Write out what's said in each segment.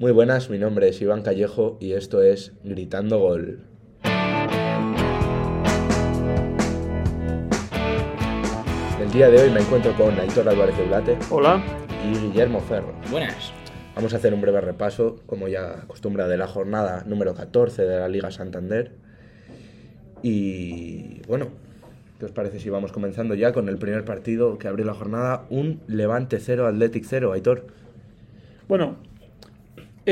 Muy buenas, mi nombre es Iván Callejo y esto es Gritando Gol. El día de hoy me encuentro con Aitor Álvarez de Blate Hola. y Guillermo Ferro. Buenas. Vamos a hacer un breve repaso, como ya acostumbra, de la jornada número 14 de la Liga Santander. Y bueno, ¿qué os parece si vamos comenzando ya con el primer partido que abrió la jornada? Un Levante 0, Athletic 0, Aitor. Bueno,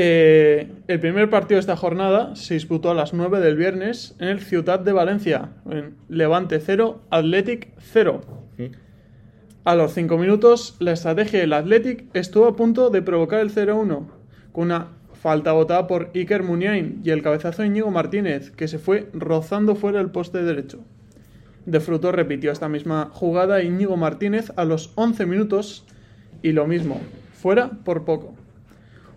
eh, el primer partido de esta jornada se disputó a las 9 del viernes en el Ciutat de Valencia, en Levante 0, Athletic 0. A los 5 minutos, la estrategia del Athletic estuvo a punto de provocar el 0-1, con una falta botada por Iker Muniain y el cabezazo de Íñigo Martínez, que se fue rozando fuera del poste derecho. De fruto repitió esta misma jugada Íñigo Martínez a los 11 minutos y lo mismo, fuera por poco.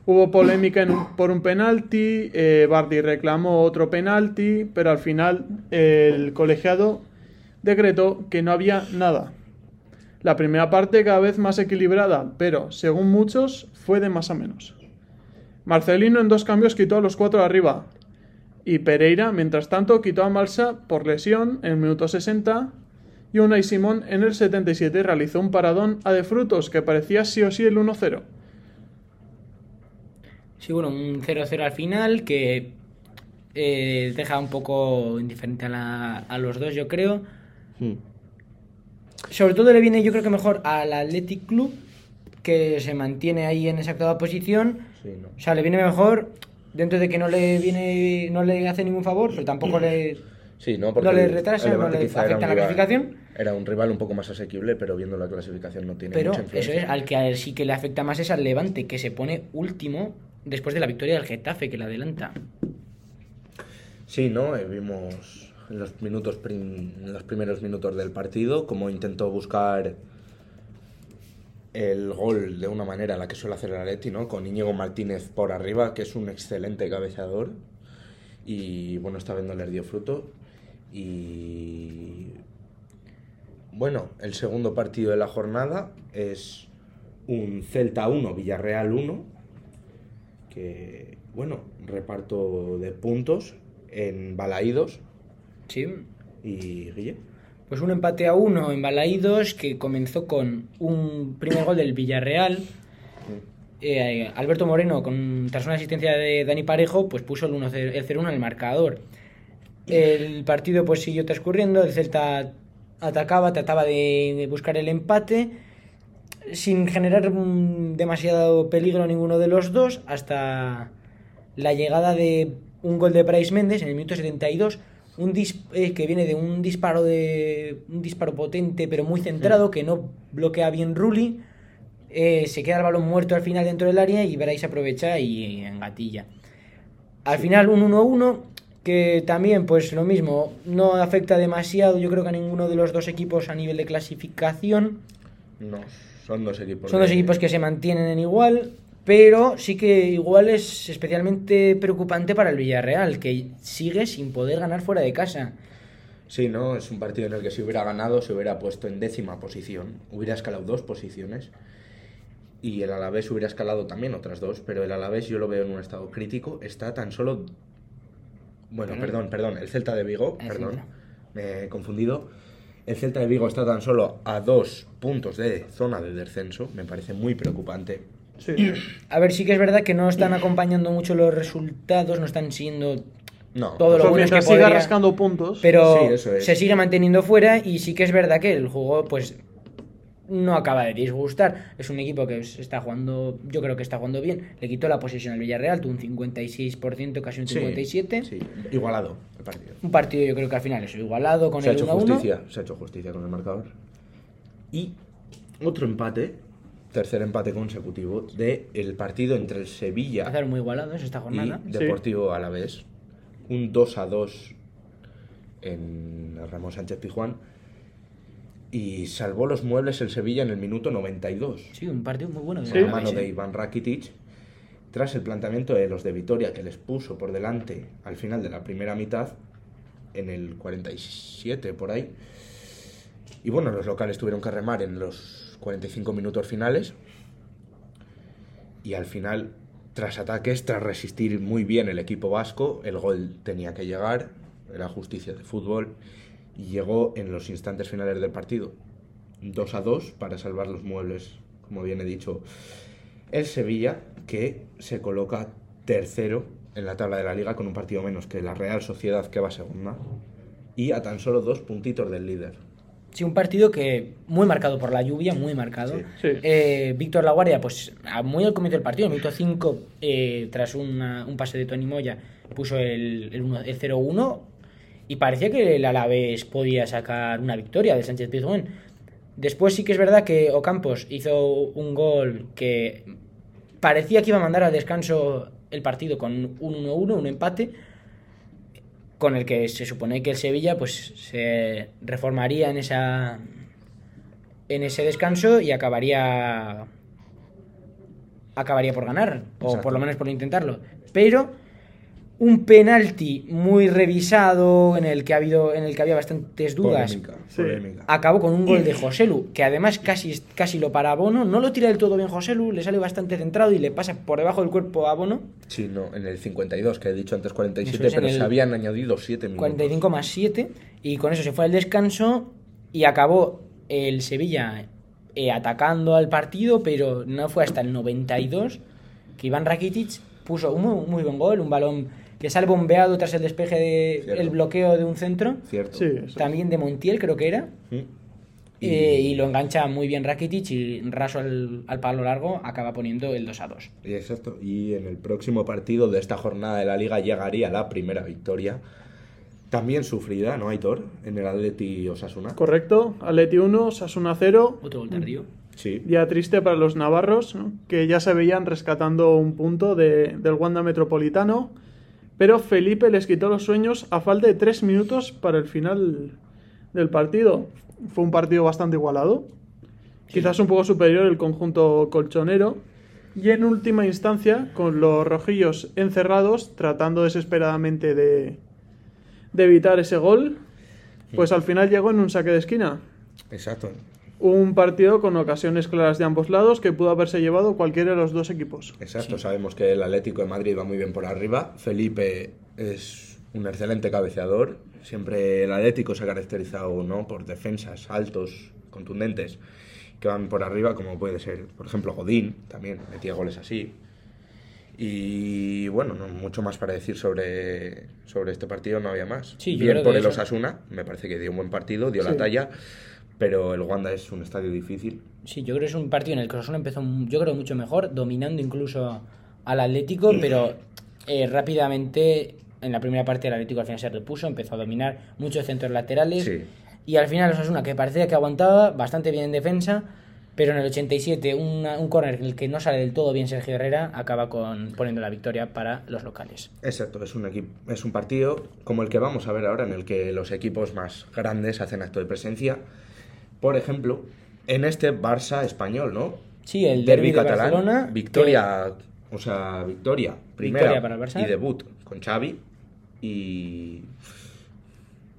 Hubo polémica en un- por un penalti, eh, Bardi reclamó otro penalti, pero al final el colegiado decretó que no había nada. La primera parte cada vez más equilibrada, pero según muchos fue de más a menos. Marcelino en dos cambios quitó a los cuatro de arriba. Y Pereira, mientras tanto, quitó a Malsa por lesión en el minuto 60. Y Unai Simón en el 77 realizó un paradón a de frutos que parecía sí o sí el 1-0. Sí, bueno, un 0-0 al final que eh, deja un poco indiferente a, la- a los dos, yo creo. Sobre todo le viene, yo creo que mejor al Athletic Club, que se mantiene ahí en esa octava posición. Sí, ¿no? O sea, le viene mejor dentro de que no le viene, no le hace ningún favor, pero tampoco le. Sí, ¿no? No le retrasa, no le afecta la rival- clasificación. Era un rival un poco más asequible, pero viendo la clasificación no tiene Pero mucha eso influencia. es, al que a él sí que le afecta más es al Levante, que se pone último después de la victoria del Getafe, que le adelanta. Sí, ¿no? Eh, vimos en los, minutos prim- en los primeros minutos del partido cómo intentó buscar el gol de una manera en la que suele hacer el Atleti, ¿no? Con Íñigo Martínez por arriba, que es un excelente cabeceador. Y bueno, esta vez no les dio fruto. Y bueno, el segundo partido de la jornada es un Celta 1, Villarreal 1. Que, bueno, reparto de puntos en Balaídos Sí. y Guille. Pues un empate a uno en Balaídos que comenzó con un primer gol del Villarreal. Eh, Alberto Moreno, con, tras una asistencia de Dani Parejo, pues puso el 1-0 el 0-1 en el marcador. El partido pues siguió transcurriendo, el Celta atacaba, trataba de, de buscar el empate, sin generar mm, demasiado peligro a ninguno de los dos, hasta la llegada de un gol de Bryce Méndez en el minuto 72, un dis- eh, que viene de un disparo de un disparo potente pero muy centrado que no bloquea bien Rulli. Eh, se queda el balón muerto al final dentro del área y Bryce aprovecha y engatilla. Al final un 1-1 que también pues lo mismo, no afecta demasiado yo creo que a ninguno de los dos equipos a nivel de clasificación. No, son dos equipos. Son dos de- equipos que se mantienen en igual, pero sí que igual es especialmente preocupante para el Villarreal, que sigue sin poder ganar fuera de casa. Sí, ¿no? Es un partido en el que si hubiera ganado se hubiera puesto en décima posición. Hubiera escalado dos posiciones. Y el Alavés hubiera escalado también otras dos, pero el Alavés yo lo veo en un estado crítico. Está tan solo... Bueno, perdón, perdón. El Celta de Vigo, El perdón. Celta. Me he confundido. El Celta de Vigo está tan solo a dos puntos de zona de descenso. Me parece muy preocupante. Sí. A ver, sí que es verdad que no están acompañando mucho los resultados, no están siendo No. Todo O sea, lo bueno es que mientras siga podría- rascando puntos. pero Sí, eso es. se sigue manteniendo fuera y sí que es verdad que el juego pues no acaba de disgustar. Es un equipo que está jugando, yo creo que está jugando bien. Le quitó la posesión al Villarreal, tuvo un 56%, casi un Sí, 57%. Sí, igualado el partido. Un partido yo creo que al final es igualado con se ha el hecho 1-1. justicia, se ha hecho justicia con el marcador. Y otro empate, tercer empate consecutivo de el partido entre el Sevilla Pasaron muy igualados esta jornada. y Deportivo Alavés. Un 2 a 2 en Ramón Sánchez Pijuán. Y salvó los muebles el Sevilla en el minuto 92. Sí, un partido muy bueno. de Con la Alavés, mano de. Iván Rakitic. Tras el planteamiento de los de Vitoria que les puso por delante al final de la primera mitad, en el 47 por ahí. Y bueno, los locales tuvieron que remar en los 45 minutos finales. Y al final tras ataques, tras resistir muy bien el equipo vasco, el gol tenía que llegar, era justicia de fútbol, y llegó en los instantes finales del partido. 2 a 2 para salvar los muebles, como bien he dicho, el Sevilla, que se coloca tercero en la tabla de la liga con un partido menos que la Real Sociedad, que va segunda, y a tan solo dos puntitos del líder. Sí, un partido que muy marcado por la lluvia, muy marcado. Sí. Sí. Eh, Víctor Laguardia, pues a- muy al comienzo del partido, en el minuto 5, eh, tras una- un pase de Tony Moya, puso el, el, uno- el 0-1 y parecía que el Alavés podía sacar una victoria de Sánchez Pizjuán. Después sí que es verdad que Ocampos hizo un gol que parecía que iba a mandar al descanso el partido con un 1-1, un empate, con el que se supone que el Sevilla pues se reformaría en esa en ese descanso y acabaría acabaría por ganar o Exacto. por lo menos por intentarlo pero un penalti muy revisado en el que ha habido en el que había bastantes dudas Polémica, acabó con un gol de Joselu, que además casi, casi lo para a Bono. No lo tira del todo bien Joselu, le sale bastante centrado y le pasa por debajo del cuerpo a Bono. Sí, no, en el 52, que he dicho antes 47, Eso es, pero se habían añadido 7 minutos. 45 más 7. Y con eso se fue al descanso y acabó el Sevilla eh, atacando al partido, pero no fue hasta el 92 que Iván Rakitic puso un muy, muy buen gol, un balón que sale bombeado tras el despeje de Cierto. el bloqueo de un centro. Cierto. Sí, eso. También de Montiel creo que era. Mm. Eh, y lo engancha muy bien Rakitic y raso al, al palo largo acaba poniendo el 2 a 2. Y exacto. Y en el próximo partido de esta jornada de la liga llegaría la primera victoria. También sufrida, ¿no, Aitor? En el Atleti Osasuna. Correcto. Atleti 1, Sasuna 0. Otro gol tardío. Sí. Día triste para los navarros, ¿no? que ya se veían rescatando un punto de- del Wanda Metropolitano. Pero Felipe les quitó los sueños a falta de tres minutos para el final del partido. Fue un partido bastante igualado. Quizás un poco superior el conjunto colchonero. Y en última instancia, con los rojillos encerrados, tratando desesperadamente de, de evitar ese gol, pues al final llegó en un saque de esquina. Exacto. Un partido con ocasiones claras de ambos lados que pudo haberse llevado cualquiera de los dos equipos. Exacto. Sabemos que el Atlético de Madrid va muy bien por arriba. Felipe es un excelente cabeceador. Siempre el Atlético se ha caracterizado ¿no? por defensas altos, contundentes, que van por arriba, como puede ser, por ejemplo, Godín, también metía goles así. Y bueno, no mucho más para decir sobre, sobre este partido, no había más. Sí, Bien por el Osasuna, me parece que dio un buen partido, dio la talla, pero el Wanda es un estadio difícil. Sí, yo creo que es un partido en el que Osasuna empezó, yo creo, mucho mejor, dominando incluso al Atlético, pero eh, rápidamente en la primera parte el Atlético al final se repuso, empezó a dominar muchos centros laterales Sí. y al final Osasuna, que parecía que aguantaba bastante bien en defensa, pero en el 87 una- un córner en el que no sale del todo bien Sergio Herrera acaba con poniendo la victoria para los locales. Exacto, es un, equipo, es un partido como el que vamos a ver ahora, en el que los equipos más grandes hacen acto de presencia. Por ejemplo, en este Barça español, ¿no? Sí, el Derbi de catalán, Barcelona. victoria, o sea, victoria, primera Victoria para el Barça. y debut con Xavi y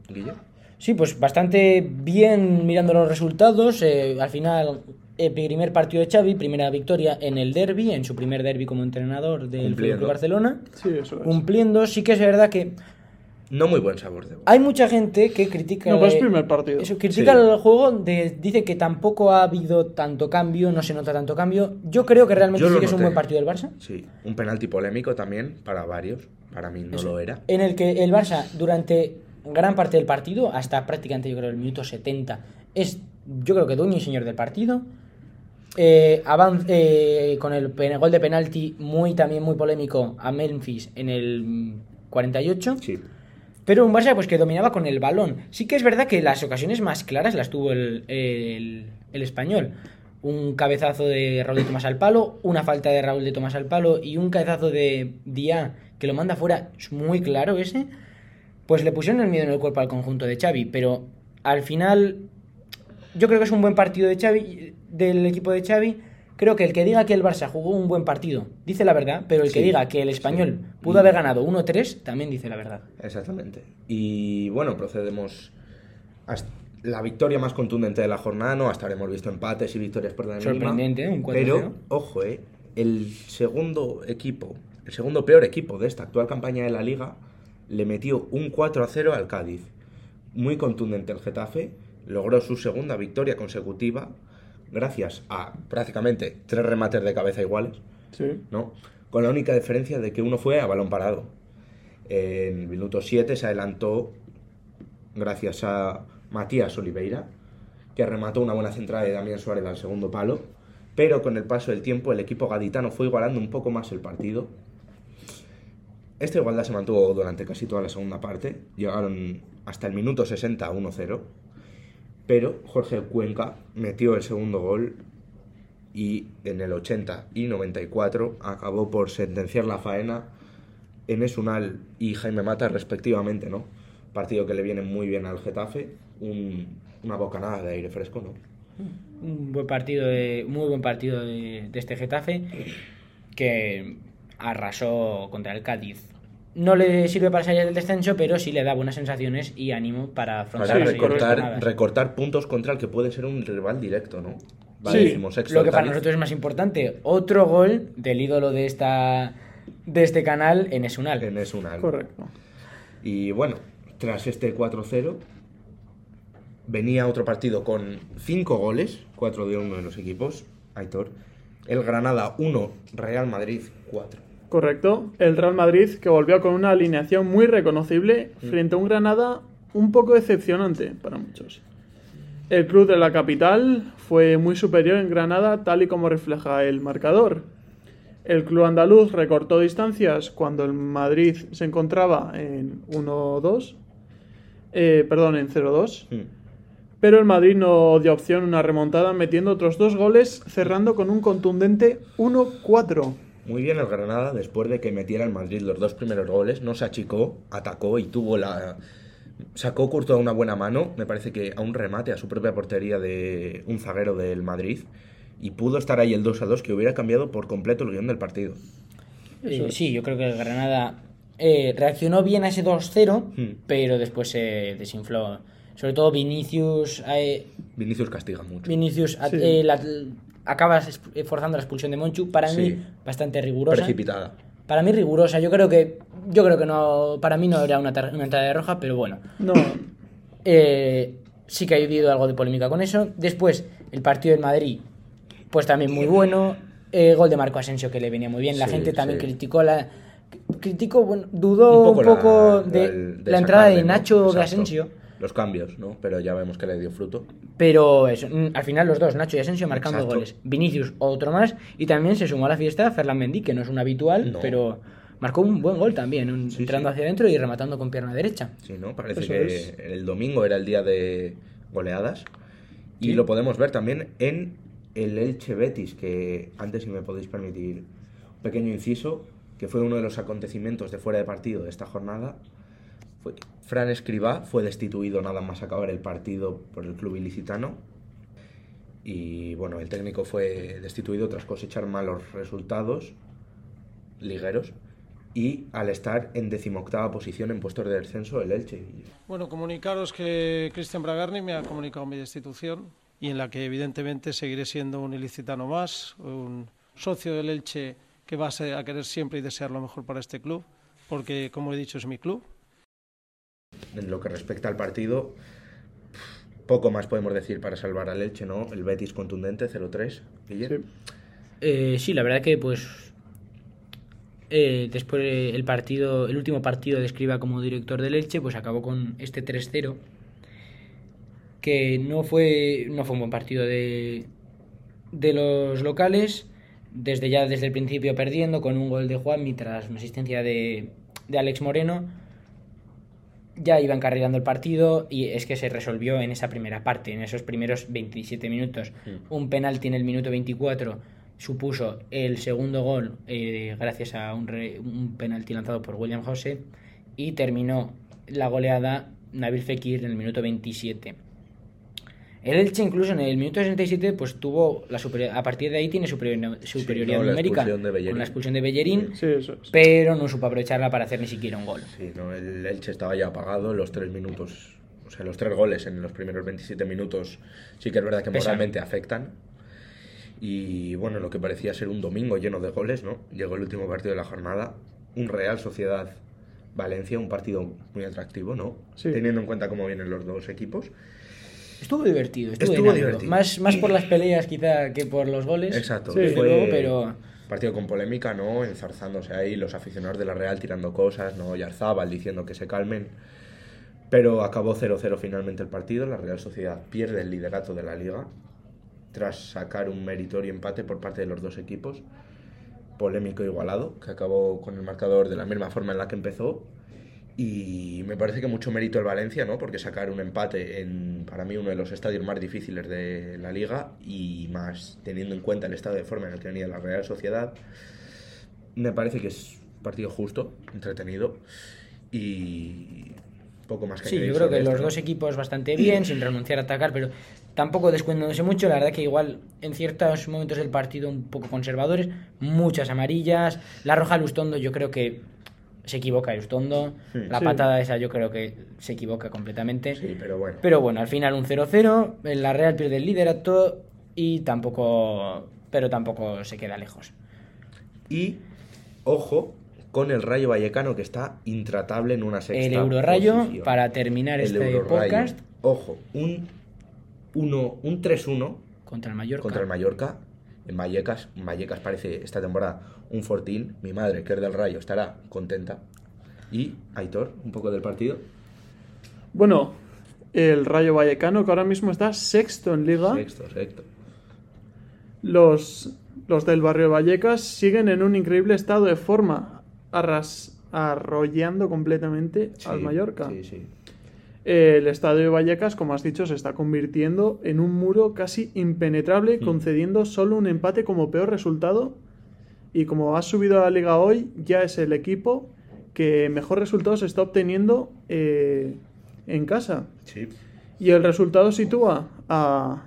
Guille. Sí, pues bastante bien mirando los resultados. eh, al final, el primer partido de Xavi, primera victoria en el derby, en su primer derby como entrenador del Club Barcelona. Sí, eso es. Cumpliendo, sí que es verdad que No muy buen sabor de boca. hay mucha gente que critica. No, pues eh, primer partido. Eso, critica Sí. el juego, de- dice que tampoco ha habido tanto cambio, no se nota tanto cambio. Yo creo que realmente Yo sí que es un buen partido del Barça. Sí, un penalti polémico también para varios. Para mí no Eso. lo era. En el que el Barça, durante gran parte del partido, hasta prácticamente yo creo el minuto 70, es yo creo que dueño y señor del partido. Eh, eh, con el gol de penalti muy también muy polémico a Memphis en el mm, 48. Sí, Pero un Barça pues que dominaba con el balón. Sí que es verdad que las ocasiones más claras las tuvo el, el- español. Un cabezazo de Raúl de Tomás al palo, una falta de Raúl de Tomás al palo y un cabezazo de Díaz que lo manda fuera, es muy claro ese. Pues le pusieron el miedo en el cuerpo al conjunto de Xavi, pero al final yo creo que es un buen partido de Xavi, del equipo de Xavi. Creo que el que diga que el Barça jugó un buen partido dice la verdad, pero el que Sí, diga que el español sí. pudo haber ganado 1-3 también dice la verdad. exactamente. Y bueno, procedemos a la victoria más contundente de la jornada. No, hasta ahora hemos visto empates y victorias por la. Sorprendente, ¿eh? Un 4-0. Pero, ojo, eh, el segundo equipo, el segundo peor equipo de esta actual campaña de la liga, le metió un 4 a 0 al Cádiz. Muy contundente el Getafe, logró su segunda victoria consecutiva gracias a prácticamente tres remates de cabeza iguales, Sí. ¿no? Con la única diferencia de que uno fue a balón parado. En el minuto 7 se adelantó gracias a Matías Oliveira, que remató una buena centrada de Damián Suárez al segundo palo, pero con el paso del tiempo el equipo gaditano fue igualando un poco más el partido. Esta igualdad se mantuvo durante casi toda la segunda parte, llegaron hasta el minuto 60 a 1-0, pero Jorge Cuenca metió el segundo gol y en el 80 y 94 acabó por sentenciar la faena Enes Unal y Jaime Mata respectivamente, ¿no? Partido que le viene muy bien al Getafe, un- una bocanada de aire fresco, ¿no? Un buen partido, muy buen partido de, de este Getafe que arrasó contra el Cádiz. No le sirve para salir del descenso, pero sí le da buenas sensaciones y ánimo para afrontar Para recortar, puntos contra el que puede ser un rival directo, ¿no? Sí, decimosexto Lo que para nosotros es más importante, otro gol del ídolo de esta de este canal en Esunal. Enes Unal. Correcto. Y bueno, tras este 4-0, venía otro partido con 5 goles, 4 de uno de los equipos, Aitor. El Granada 1, Real Madrid 4. Correcto. El Real Madrid que volvió con una alineación muy reconocible frente a un Granada un poco decepcionante para muchos. El club de la capital fue muy superior en Granada tal y como refleja el marcador. El club andaluz recortó distancias cuando el Madrid se encontraba en 1-2, eh, perdón, en 0-2. Mm. Pero el Madrid no dio opción a una remontada metiendo otros dos goles, cerrando con un contundente 1-4. Muy bien el Granada, después de que metiera el Madrid los dos primeros goles, no se achicó, atacó y tuvo la... Sacó Courtois una buena mano, me parece que a un remate a su propia portería de un zaguero del Madrid, y pudo estar ahí el 2 a 2 que hubiera cambiado por completo el guion del partido. Eh, sí, yo creo que el Granada eh, reaccionó bien a ese 2-0, Hmm. pero después se desinfló. Sobre todo Vinicius, eh, Vinicius castiga mucho. Vinicius a- Sí. eh, la- acaba es- forzando la expulsión de Monchu. Para Sí. mí, bastante rigurosa. Precipitada. Para mí, rigurosa. Yo creo que, yo creo que no, para mí no era una, tar- una entrada de roja, pero bueno. No, Eh, sí que ha habido algo de polémica con eso. Después, el partido del Madrid, pues también muy bueno. Eh, gol de Marco Asensio que le venía muy bien. La Sí, gente también sí. criticó la. Criticó, bueno, dudó un poco, la- de, la entrada de. Nacho de Exacto. Asensio. Los cambios, ¿no? Pero ya vemos que le dio fruto. Pero eso, mm, al final los dos, Nacho y Asensio, marcando Exacto. goles. Vinicius, otro más. Y también se sumó a la fiesta Ferland Mendy, que no es un habitual, No. pero marcó un buen gol también, un- Sí, entrando sí. hacia adentro y rematando con pierna derecha. Sí, ¿no? Parece Eso que es. el domingo era el día de goleadas. Y Sí. lo podemos ver también en el Elche Betis, que antes, si me podéis permitir un pequeño inciso, que fue uno de los acontecimientos de fuera de partido de esta jornada. Fran Escribá fue destituido nada más acabar el partido por el club ilicitano. Y bueno, el técnico fue destituido tras cosechar malos resultados ligueros y al estar en decimoctava posición en puestos de descenso el Elche. Bueno, comunicaros que Cristian Bragarni me ha comunicado mi destitución y en la que evidentemente seguiré siendo un ilicitano más, un socio del Elche que va a querer siempre y desear lo mejor para este club, porque como he dicho es mi club. En lo que respecta al partido, poco más podemos decir para salvar al Elche, ¿no? El Betis contundente, 0-3. Guille. sí. Eh, sí, la verdad que pues eh, después el partido, el último partido de Escriba como director del Elche, pues acabó con este 3-0 que no fue no fue un buen partido de de los locales, desde ya desde el principio perdiendo con un gol de Juan tras una asistencia de, de Alex Moreno. Ya iban cargando el partido y es que se resolvió en esa primera parte, en esos primeros 27 minutos. Un penalti en el minuto 24 supuso el segundo gol eh, gracias a un, re- un penalti lanzado por William José y terminó la goleada Nabil Fekir en el minuto 27. El Elche incluso en el minuto 67 pues tuvo la superi- a partir de ahí tiene superior- superioridad no, la numérica expulsión de Bellerín. con la expulsión de Bellerín, Sí, es. pero no supo aprovecharla para hacer ni siquiera un gol. Sí, no, el Elche estaba ya apagado, los tres minutos, o sea, los tres goles en los primeros 27 minutos sí que es verdad que Pesan. moralmente afectan. Y bueno, lo que parecía ser un domingo lleno de goles, ¿no? Llegó el último partido de la jornada, un Real Sociedad Valencia, un partido muy atractivo, ¿no? Sí. Teniendo en cuenta cómo vienen los dos equipos. Estuvo divertido, estuvo, divertido. Más, más por las peleas quizá que por los goles. Exacto. Sí. fue luego, pero partido con polémica, ¿no? Enzarzándose ahí los aficionados de la Real tirando cosas, ¿no? Yarzábal diciendo que se calmen. Pero acabó 0-0 finalmente el partido. La Real Sociedad pierde el liderato de la liga tras sacar un meritorio empate por parte de los dos equipos. Polémico igualado, que acabó con el marcador de la misma forma en la que empezó. Y me parece que mucho mérito el Valencia, ¿no? Porque sacar un empate en, para mí, uno de los estadios más difíciles de la liga y más teniendo en cuenta el estado de forma en el que venía la Real Sociedad, me parece que es un partido justo, entretenido y poco más que sí, yo creo que los dos equipos bastante bien, sin renunciar a atacar, pero tampoco descuidándose mucho. La verdad que igual en ciertos momentos del partido un poco conservadores, muchas amarillas. La roja Lustondo yo creo que se equivoca Lustondo. Sí. La Sí. patada esa yo creo que se equivoca completamente. Sí, pero bueno. Pero bueno, al final un 0-0, la Real pierde el liderato y tampoco pero tampoco se queda lejos. Y ojo con el Rayo Vallecano que está intratable en una sexta El Eurorayo posición. para terminar El este Eurorayo. podcast Ojo, un 1 un 3-1 contra el Mallorca. contra el Mallorca en Vallecas. Vallecas parece esta temporada un fortín. Mi madre, que es del Rayo, estará contenta. Y Aitor, un poco del partido. Bueno, el Rayo Vallecano, que ahora mismo está sexto en liga. Sexto, sexto. Los, los del barrio Vallecas siguen en un increíble estado de forma, arras, arrollando completamente al Mallorca. Sí, sí. El estadio de Vallecas, como has dicho, se está convirtiendo en un muro casi impenetrable, Mm. concediendo solo un empate como peor resultado. Y como ha subido a la liga hoy, ya es el equipo que mejor resultados está obteniendo eh, en casa. Sí. Y el resultado sitúa a,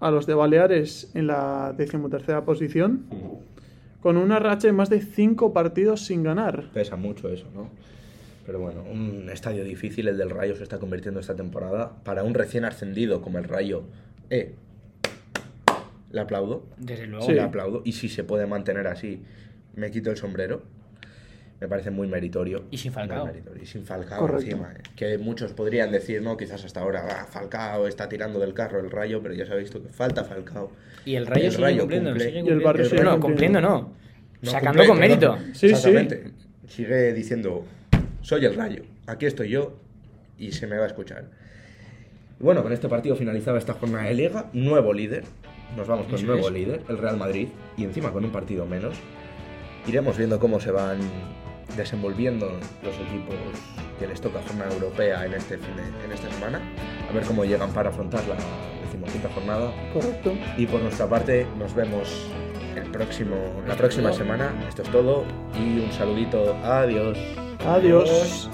a los de Baleares en la decimotercera posición, con una racha de más de cinco partidos sin ganar. Pesa mucho eso, ¿no? Pero bueno, un estadio difícil, el del Rayo se está convirtiendo esta temporada. Para un recién ascendido como el Rayo, eh, le aplaudo. Desde luego. Sí. Le aplaudo. Y si se puede mantener así, me quito el sombrero. Me parece muy meritorio. Y sin Falcao. Y sin Falcao Correcto. encima. eh. Que muchos podrían decir, no, quizás hasta ahora, "Ah, Falcao está tirando del carro el Rayo, pero ya se ha visto que falta Falcao. Y el Rayo El sigue Rayo cumpliendo, cumple. sigue Y el cumpliendo. Barrio sigue no, cumpliendo. cumpliendo no. No Sacando cumple, con mérito. Sí, sí. Exactamente. Sigue diciendo, soy el Rayo, aquí estoy yo y se me va a escuchar. Bueno, con este partido finalizaba esta jornada de liga, nuevo líder, nos vamos con nuevo es. líder, el Real Madrid, y encima con un partido menos. Iremos viendo cómo se van desenvolviendo los equipos que les toca jornada europea en, este fin de- en esta semana, a ver cómo llegan para afrontar la decimoquinta jornada. Correcto. Y por nuestra parte, nos vemos el próximo, la próxima semana. Esto es todo y un saludito. Adiós. Adiós.